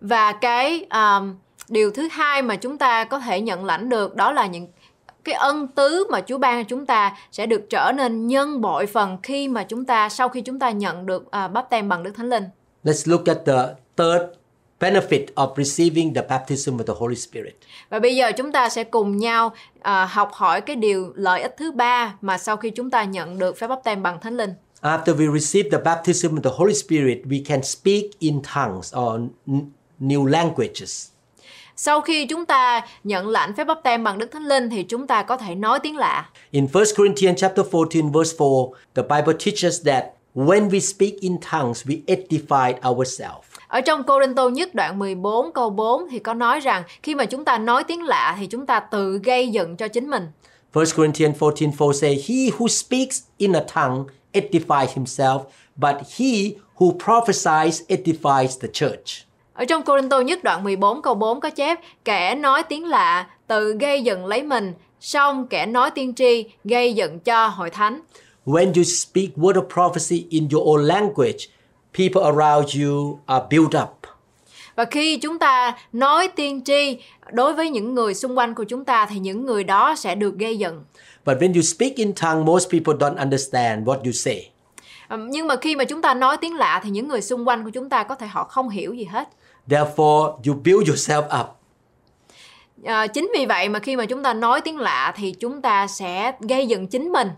Và cái um, điều thứ hai mà chúng ta có thể nhận lãnh được đó là những cái ân tứ mà Chúa ban cho chúng ta sẽ được trở nên nhân bội phần khi mà chúng ta sau khi chúng ta nhận được uh, báp tem bằng Đức Thánh Linh. Let's look at the third benefit of receiving the baptism with the Holy Spirit. Và bây giờ chúng ta sẽ cùng nhau à, học hỏi cái điều lợi ích thứ ba mà sau khi chúng ta nhận được phép báp tem bằng Thánh Linh. After we receive the baptism with the Holy Spirit, we can speak in tongues or new languages. Sau khi chúng ta nhận lãnh phép báp tem bằng Đức Thánh Linh thì chúng ta có thể nói tiếng lạ. In 1 Corinthians chapter 14 verse 4, the Bible teaches that when we speak in tongues, we edify ourselves. Ở trong Tô nhất đoạn 14 câu 4 thì có nói rằng khi mà chúng ta nói tiếng lạ thì chúng ta tự gây dựng cho chính mình. 1 Corinthians 14:4 say, He who speaks in a tongue edifies himself, but he who prophesies edifies the church. Ở trong Tô nhất đoạn 14 câu 4 có chép kẻ nói tiếng lạ tự gây dựng lấy mình, song kẻ nói tiên tri gây dựng cho hội thánh. When you speak word of prophecy in your own language, people around you are built up. Và khi chúng ta nói tiên tri đối với những người xung quanh của chúng ta thì những người đó sẽ được gây dựng. But when you speak in tongue, most people don't understand what you say. Nhưng mà khi mà chúng ta nói tiếng lạ thì những người xung quanh của chúng ta có thể họ không hiểu gì hết. Therefore, you build yourself up. À, chính vì vậy mà khi mà chúng ta nói tiếng lạ thì chúng ta sẽ gây dựng chính mình.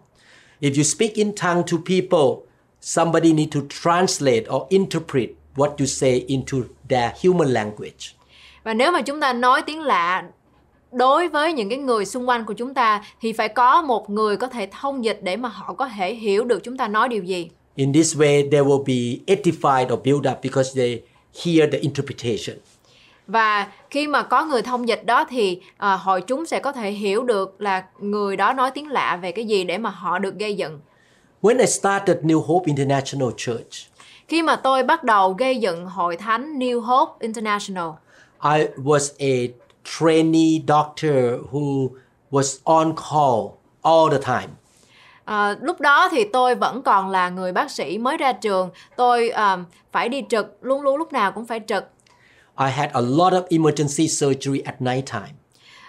If you speak in tongue to people, somebody need to translate or interpret what you say into their human language. Và nếu mà chúng ta nói tiếng lạ đối với những cái người xung quanh của chúng ta thì phải có một người có thể thông dịch để mà họ có thể hiểu được chúng ta nói điều gì. In this way, they will be edified or built up because they hear the interpretation. Và khi mà có người thông dịch đó thì à, hội chúng sẽ có thể hiểu được là người đó nói tiếng lạ về cái gì để mà họ được gây dựng. When I started New Hope International Church, Khi mà tôi bắt đầu gây dựng hội thánh New Hope International, I was a trainee doctor who was on call all the time. À, lúc đó thì tôi vẫn còn là người bác sĩ mới ra trường. Tôi à, phải đi trực, luôn luôn lúc nào cũng phải trực. I had a lot of emergency surgery at night time.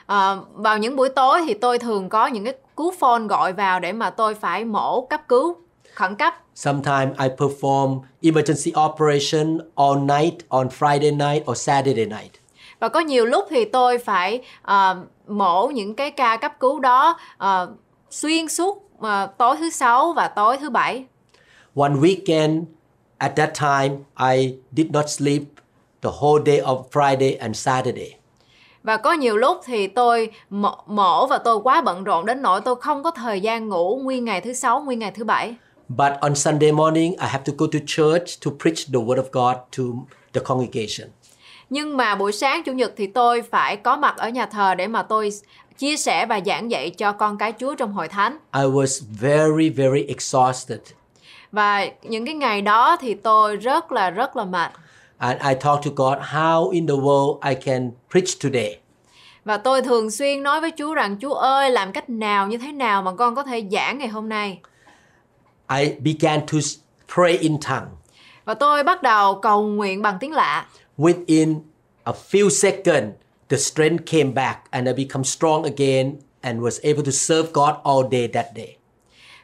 À, vào những buổi tối thì tôi thường có những cái cú phone gọi vào để mà tôi phải mổ cấp cứu khẩn cấp. Sometimes I perform emergency operation all night on Friday night or Saturday night. Và có nhiều lúc thì tôi phải à, mổ những cái ca cấp cứu đó à, xuyên suốt à, tối thứ sáu và tối thứ bảy. One weekend, at that time, I did not sleep the whole day of Friday and Saturday. Và có nhiều lúc thì tôi mổ, mổ và tôi quá bận rộn đến nỗi tôi không có thời gian ngủ nguyên ngày thứ sáu, nguyên ngày thứ bảy. But on Sunday morning, I have to go to church to preach the Word of God to the congregation. Nhưng mà buổi sáng chủ nhật thì tôi phải có mặt ở nhà thờ để mà tôi chia sẻ và giảng dạy cho con cái Chúa trong hội thánh. I was very, very exhausted. Và những cái ngày đó thì tôi rất là rất là mệt. And I talk to God, how in the world I can preach today. Và tôi thường xuyên nói với Chúa rằng Chúa ơi làm cách nào như thế nào mà con có thể giảng ngày hôm nay. I began to pray in tongue. Và tôi bắt đầu cầu nguyện bằng tiếng lạ. Within a few seconds, the strength came back and I become strong again and was able to serve God all day that day.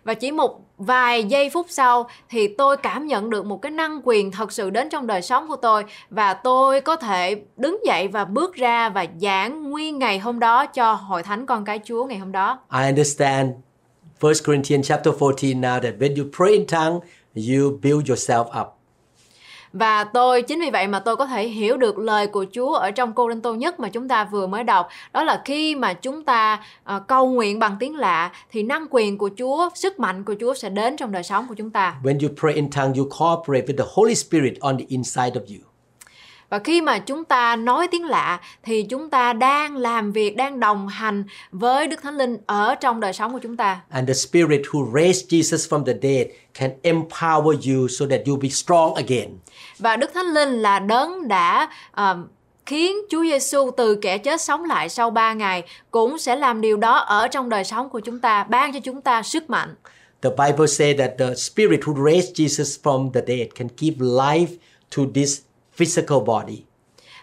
Và chỉ một vài giây phút sau thì tôi cảm nhận được một cái năng quyền thật sự đến trong đời sống của tôi và tôi có thể đứng dậy và bước ra và giảng nguyên ngày hôm đó cho hội thánh con cái Chúa ngày hôm đó. I understand 1 Corinthians chapter 14 now that when you pray in tongue, you build yourself up. Và tôi chính vì vậy mà tôi có thể hiểu được lời của Chúa ở trong Cô Đinh Tô nhất mà chúng ta vừa mới đọc. Đó là khi mà chúng ta uh, cầu nguyện bằng tiếng lạ thì năng quyền của Chúa, sức mạnh của Chúa sẽ đến trong đời sống của chúng ta. When you pray in tongue, you cooperate with the Holy Spirit on the inside of you. Và khi mà chúng ta nói tiếng lạ thì chúng ta đang làm việc, đang đồng hành với Đức Thánh Linh ở trong đời sống của chúng ta. And the Spirit who raised Jesus from the dead can empower you so that you'll be strong again. Và Đức Thánh Linh là đấng đã ờm, khiến Chúa Giêsu từ kẻ chết sống lại sau 3 ngày cũng sẽ làm điều đó ở trong đời sống của chúng ta, ban cho chúng ta sức mạnh. The Bible says that the Spirit who raised Jesus from the dead can give life to this physical body.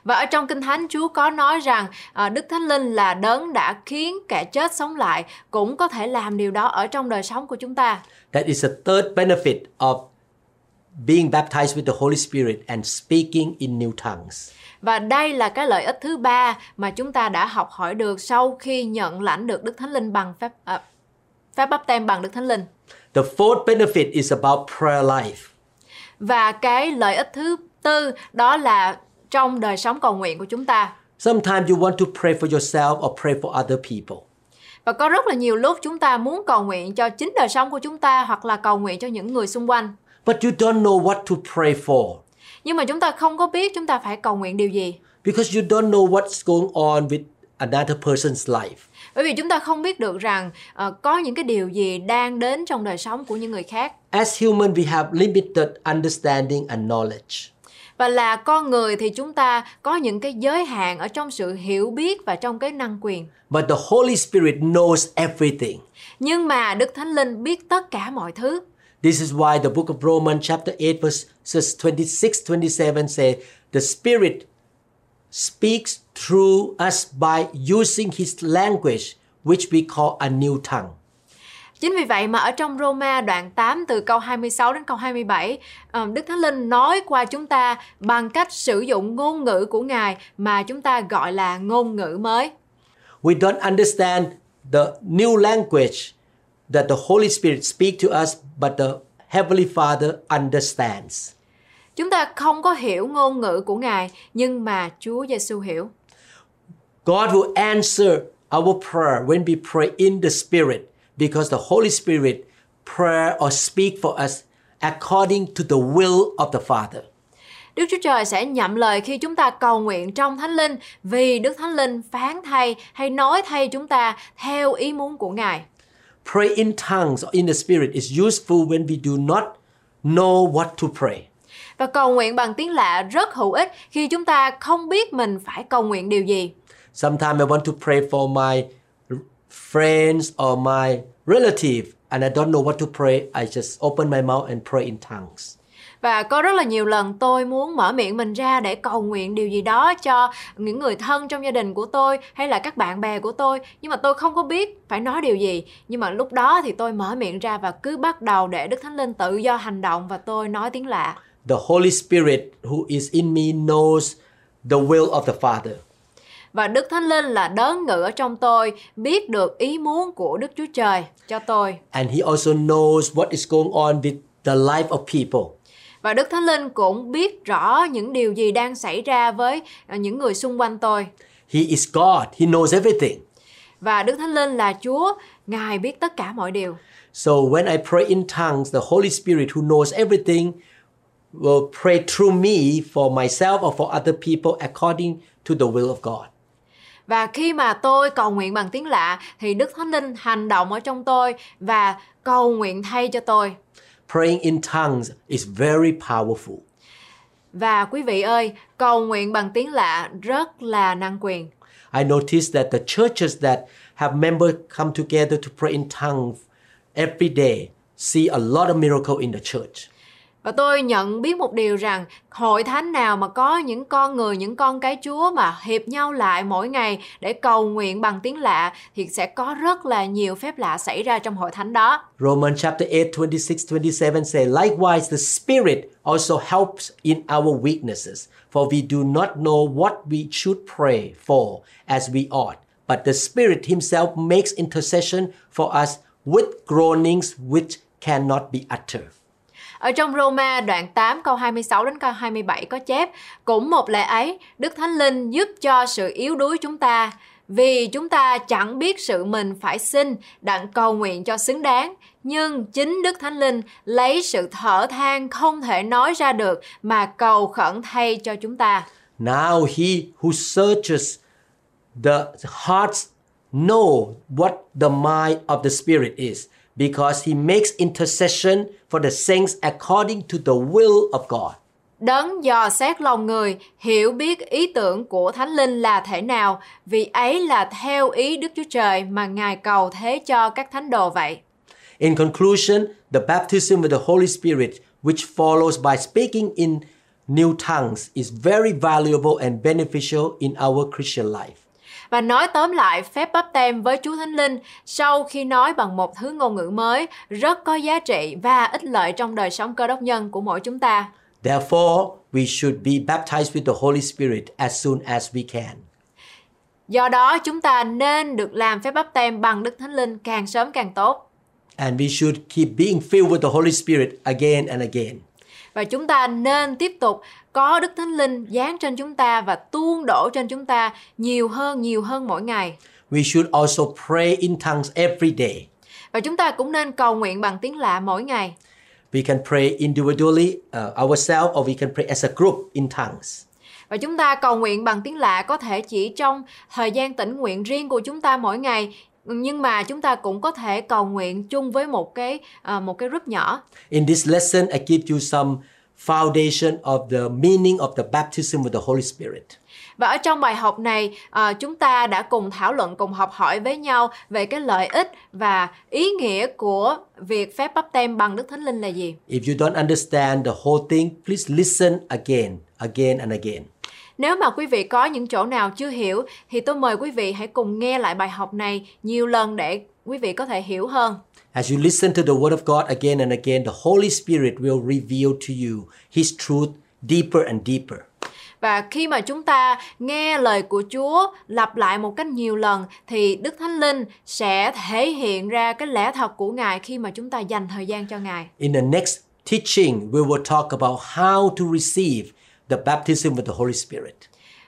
Và ở trong Kinh Thánh Chúa có nói rằng ờ, Đức Thánh Linh là đấng đã khiến kẻ chết sống lại cũng có thể làm điều đó ở trong đời sống của chúng ta. That is a third benefit of being baptized with the Holy Spirit and speaking in new tongues. Và đây là cái lợi ích thứ ba mà chúng ta đã học hỏi được sau khi nhận lãnh được Đức Thánh Linh bằng phép à, phép báp tem bằng Đức Thánh Linh. The fourth benefit is about prayer life. Và cái lợi ích thứ tư đó là trong đời sống cầu nguyện của chúng ta. Sometimes you want to pray for yourself or pray for other people. Và có rất là nhiều lúc chúng ta muốn cầu nguyện cho chính đời sống của chúng ta hoặc là cầu nguyện cho những người xung quanh. But you don't know what to pray for Nhưng mà chúng ta không có biết chúng ta phải cầu nguyện điều gì. because you don't know what's going on with another person's life. Bởi vì chúng ta không biết được rằng ờ, có những cái điều gì đang đến trong đời sống của những người khác. As human, we have limited understanding and knowledge. Và là con người thì chúng ta có những cái giới hạn ở trong sự hiểu biết và trong cái năng quyền. But the Holy Spirit knows everything. Nhưng mà Đức Thánh Linh biết tất cả mọi thứ. This is why the book of Romans chapter 8 verses 26 27 say the Spirit speaks through us by using his language which we call a new tongue. Chính vì vậy mà ở trong Roma đoạn 8 từ câu 26 đến câu 27, ờ, Đức Thánh Linh nói qua chúng ta bằng cách sử dụng ngôn ngữ của Ngài mà chúng ta gọi là ngôn ngữ mới. We don't understand the new language that the Holy Spirit speak to us, but the Heavenly Father understands. Chúng ta không có hiểu ngôn ngữ của Ngài, nhưng mà Chúa Giêsu hiểu. God will answer our prayer when we pray in the Spirit because the Holy Spirit prayer or speak for us according to the will of the Father. Đức Chúa Trời sẽ nhậm lời khi chúng ta cầu nguyện trong Thánh Linh vì Đức Thánh Linh phán thay hay nói thay chúng ta theo ý muốn của Ngài. Pray in tongues or in the Spirit is useful when we do not know what to pray. Và cầu nguyện bằng tiếng lạ rất hữu ích khi chúng ta không biết mình phải cầu nguyện điều gì. Sometimes I want to pray for my friends or my relative and I don't know what to pray. I just open my mouth and pray in tongues. Và có rất là nhiều lần tôi muốn mở miệng mình ra để cầu nguyện điều gì đó cho những người thân trong gia đình của tôi hay là các bạn bè của tôi nhưng mà tôi không có biết phải nói điều gì. Nhưng mà lúc đó thì tôi mở miệng ra và cứ bắt đầu để Đức Thánh Linh tự do hành động và tôi nói tiếng lạ. The Holy Spirit who is in me knows the will of the Father. Và Đức Thánh Linh là đấng ngự ở trong tôi, biết được ý muốn của Đức Chúa Trời cho tôi. And He also knows what is going on with the life of people. Và Đức Thánh Linh cũng biết rõ những điều gì đang xảy ra với ờ, những người xung quanh tôi. He is God. He knows everything. Và Đức Thánh Linh là Chúa, Ngài biết tất cả mọi điều. So when I pray in tongues, the Holy Spirit who knows everything will pray through me for myself or for other people according to the will of God. Và khi mà tôi cầu nguyện bằng tiếng lạ thì Đức Thánh Linh hành động ở trong tôi và cầu nguyện thay cho tôi. Praying in tongues is very powerful. Và quý vị ơi, cầu nguyện bằng tiếng lạ rất là năng quyền. I noticed that the churches that have members come together to pray in tongues every day see a lot of miracle in the church. Và tôi nhận biết một điều rằng hội thánh nào mà có những con người, những con cái Chúa mà hiệp nhau lại mỗi ngày để cầu nguyện bằng tiếng lạ thì sẽ có rất là nhiều phép lạ xảy ra trong hội thánh đó. Romans chapter 8, 26, 27 say, Likewise, the Spirit also helps in our weaknesses, for we do not know what we should pray for as we ought. But the Spirit Himself makes intercession for us with groanings which cannot be uttered. Ở trong Roma đoạn 8 câu 26 đến câu 27 có chép Cũng một lẽ ấy, Đức Thánh Linh giúp cho sự yếu đuối chúng ta vì chúng ta chẳng biết sự mình phải xin đặng cầu nguyện cho xứng đáng nhưng chính Đức Thánh Linh lấy sự thở than không thể nói ra được mà cầu khẩn thay cho chúng ta. Now He who searches the hearts know what the mind of the Spirit is, because He makes intercession for the saints according to the will of God. Đấng dò xét lòng người, hiểu biết ý tưởng của Thánh Linh là thể nào, vì ấy là theo ý Đức Chúa Trời mà Ngài cầu thế cho các thánh đồ vậy. In conclusion, the baptism with the Holy Spirit, which follows by speaking in new tongues, is very valuable and beneficial in our Christian life. Và nói tóm lại, phép bắp tem với Chúa Thánh Linh sau khi nói bằng một thứ ngôn ngữ mới rất có giá trị và ích lợi trong đời sống cơ đốc nhân của mỗi chúng ta. Therefore, we should be baptized with the Holy Spirit as soon as we can. Do đó, chúng ta nên được làm phép bắp tem bằng Đức Thánh Linh càng sớm càng tốt. And we should keep being filled with the Holy Spirit again and again. Và chúng ta nên tiếp tục có Đức Thánh Linh giáng trên chúng ta và tuôn đổ trên chúng ta nhiều hơn, nhiều hơn mỗi ngày. We should also pray in tongues every day. Và chúng ta cũng nên cầu nguyện bằng tiếng lạ mỗi ngày. We can pray individually uh, ourselves or we can pray as a group in tongues. Và chúng ta cầu nguyện bằng tiếng lạ có thể chỉ trong thời gian tĩnh nguyện riêng của chúng ta mỗi ngày nhưng mà chúng ta cũng có thể cầu nguyện chung với một cái à, một cái group nhỏ. In this lesson, I give you some foundation of the meaning of the baptism with the Holy Spirit. Và ở trong bài học này à, chúng ta đã cùng thảo luận cùng học hỏi với nhau về cái lợi ích và ý nghĩa của việc phép bắp tem bằng Đức Thánh Linh là gì. If you don't understand the whole thing, please listen again, again and again. Nếu mà quý vị có những chỗ nào chưa hiểu thì tôi mời quý vị hãy cùng nghe lại bài học này nhiều lần để quý vị có thể hiểu hơn. As you listen to the Word of God again and again, the Holy Spirit will reveal to you His truth deeper and deeper. Và khi mà chúng ta nghe lời của Chúa lặp lại một cách nhiều lần thì Đức Thánh Linh sẽ thể hiện ra cái lẽ thật của Ngài khi mà chúng ta dành thời gian cho Ngài. In the next teaching, we will talk about how to receive the baptism with the Holy Spirit.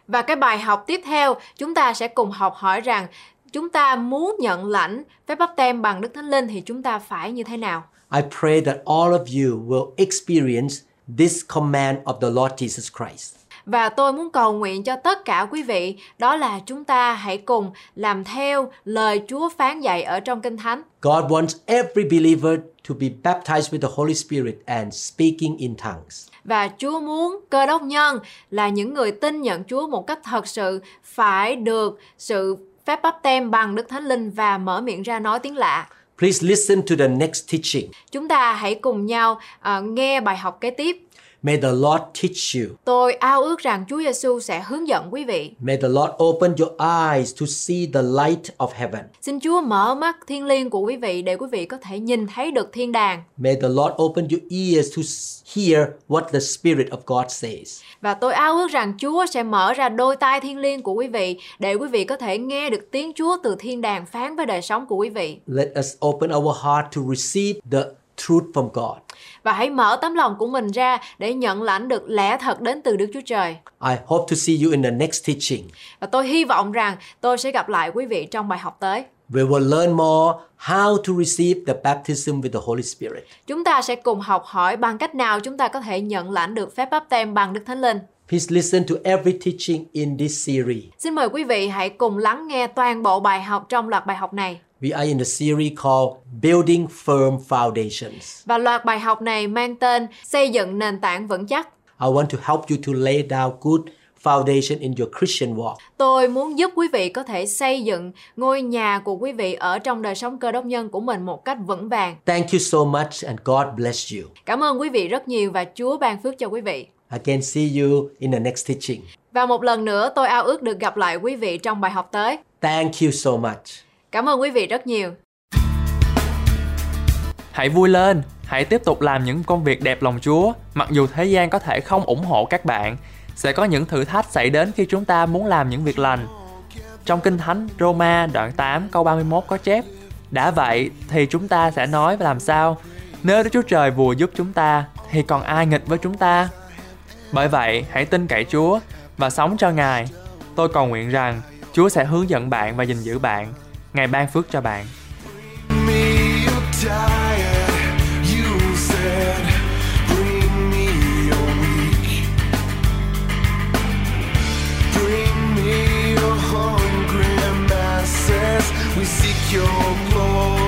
Và cái bài học tiếp theo chúng ta sẽ cùng học hỏi rằng chúng ta muốn nhận lãnh phép bắp tem bằng Đức Thánh Linh thì chúng ta phải như thế nào? I pray that all of you will experience this command of the Lord Jesus Christ. Và tôi muốn cầu nguyện cho tất cả quý vị đó là chúng ta hãy cùng làm theo lời Chúa phán dạy ở trong Kinh Thánh. God wants every believer to be baptized with the Holy Spirit and speaking in tongues. Và Chúa muốn cơ đốc nhân là những người tin nhận Chúa một cách thật sự phải được sự phép bắp tem bằng Đức Thánh Linh và mở miệng ra nói tiếng lạ. Please listen to the next teaching. Chúng ta hãy cùng nhau à, nghe bài học kế tiếp. May the Lord teach you. Tôi ao ước rằng Chúa Giêsu sẽ hướng dẫn quý vị. May the Lord open your eyes to see the light of heaven. Xin Chúa mở mắt thiên liêng của quý vị để quý vị có thể nhìn thấy được thiên đàng. May the Lord open your ears to hear what the Spirit of God says. Và tôi ao ước rằng Chúa sẽ mở ra đôi tai thiên liêng của quý vị để quý vị có thể nghe được tiếng Chúa từ thiên đàng phán với đời sống của quý vị. Let us open our heart to receive the truth from God. Và hãy mở tấm lòng của mình ra để nhận lãnh được lẽ thật đến từ Đức Chúa Trời. I hope to see you in the next teaching. Và tôi hy vọng rằng tôi sẽ gặp lại quý vị trong bài học tới. We will learn more how to receive the baptism with the Holy Spirit. Chúng ta sẽ cùng học hỏi bằng cách nào chúng ta có thể nhận lãnh được phép báp tem bằng Đức Thánh Linh. Please listen to every teaching in this series. Xin mời quý vị hãy cùng lắng nghe toàn bộ bài học trong loạt bài học này. We are in the series called Building Firm Foundations. Và loạt bài học này mang tên Xây dựng nền tảng vững chắc. I want to help you to lay down good foundation in your Christian walk. Tôi muốn giúp quý vị có thể xây dựng ngôi nhà của quý vị ở trong đời sống cơ đốc nhân của mình một cách vững vàng. Thank you so much and God bless you. Cảm ơn quý vị rất nhiều và Chúa ban phước cho quý vị. I can see you in the next teaching. Và một lần nữa tôi ao ước được gặp lại quý vị trong bài học tới. Thank you so much. Cảm ơn quý vị rất nhiều. Hãy vui lên, hãy tiếp tục làm những công việc đẹp lòng Chúa, mặc dù thế gian có thể không ủng hộ các bạn. Sẽ có những thử thách xảy đến khi chúng ta muốn làm những việc lành. Trong Kinh Thánh Roma đoạn 8 câu 31 có chép Đã vậy thì chúng ta sẽ nói và làm sao? Nếu Đức Chúa Trời vừa giúp chúng ta thì còn ai nghịch với chúng ta? Bởi vậy, hãy tin cậy Chúa và sống cho Ngài. Tôi cầu nguyện rằng Chúa sẽ hướng dẫn bạn và gìn giữ bạn. Ngài ban phước cho bạn. We seek your glory.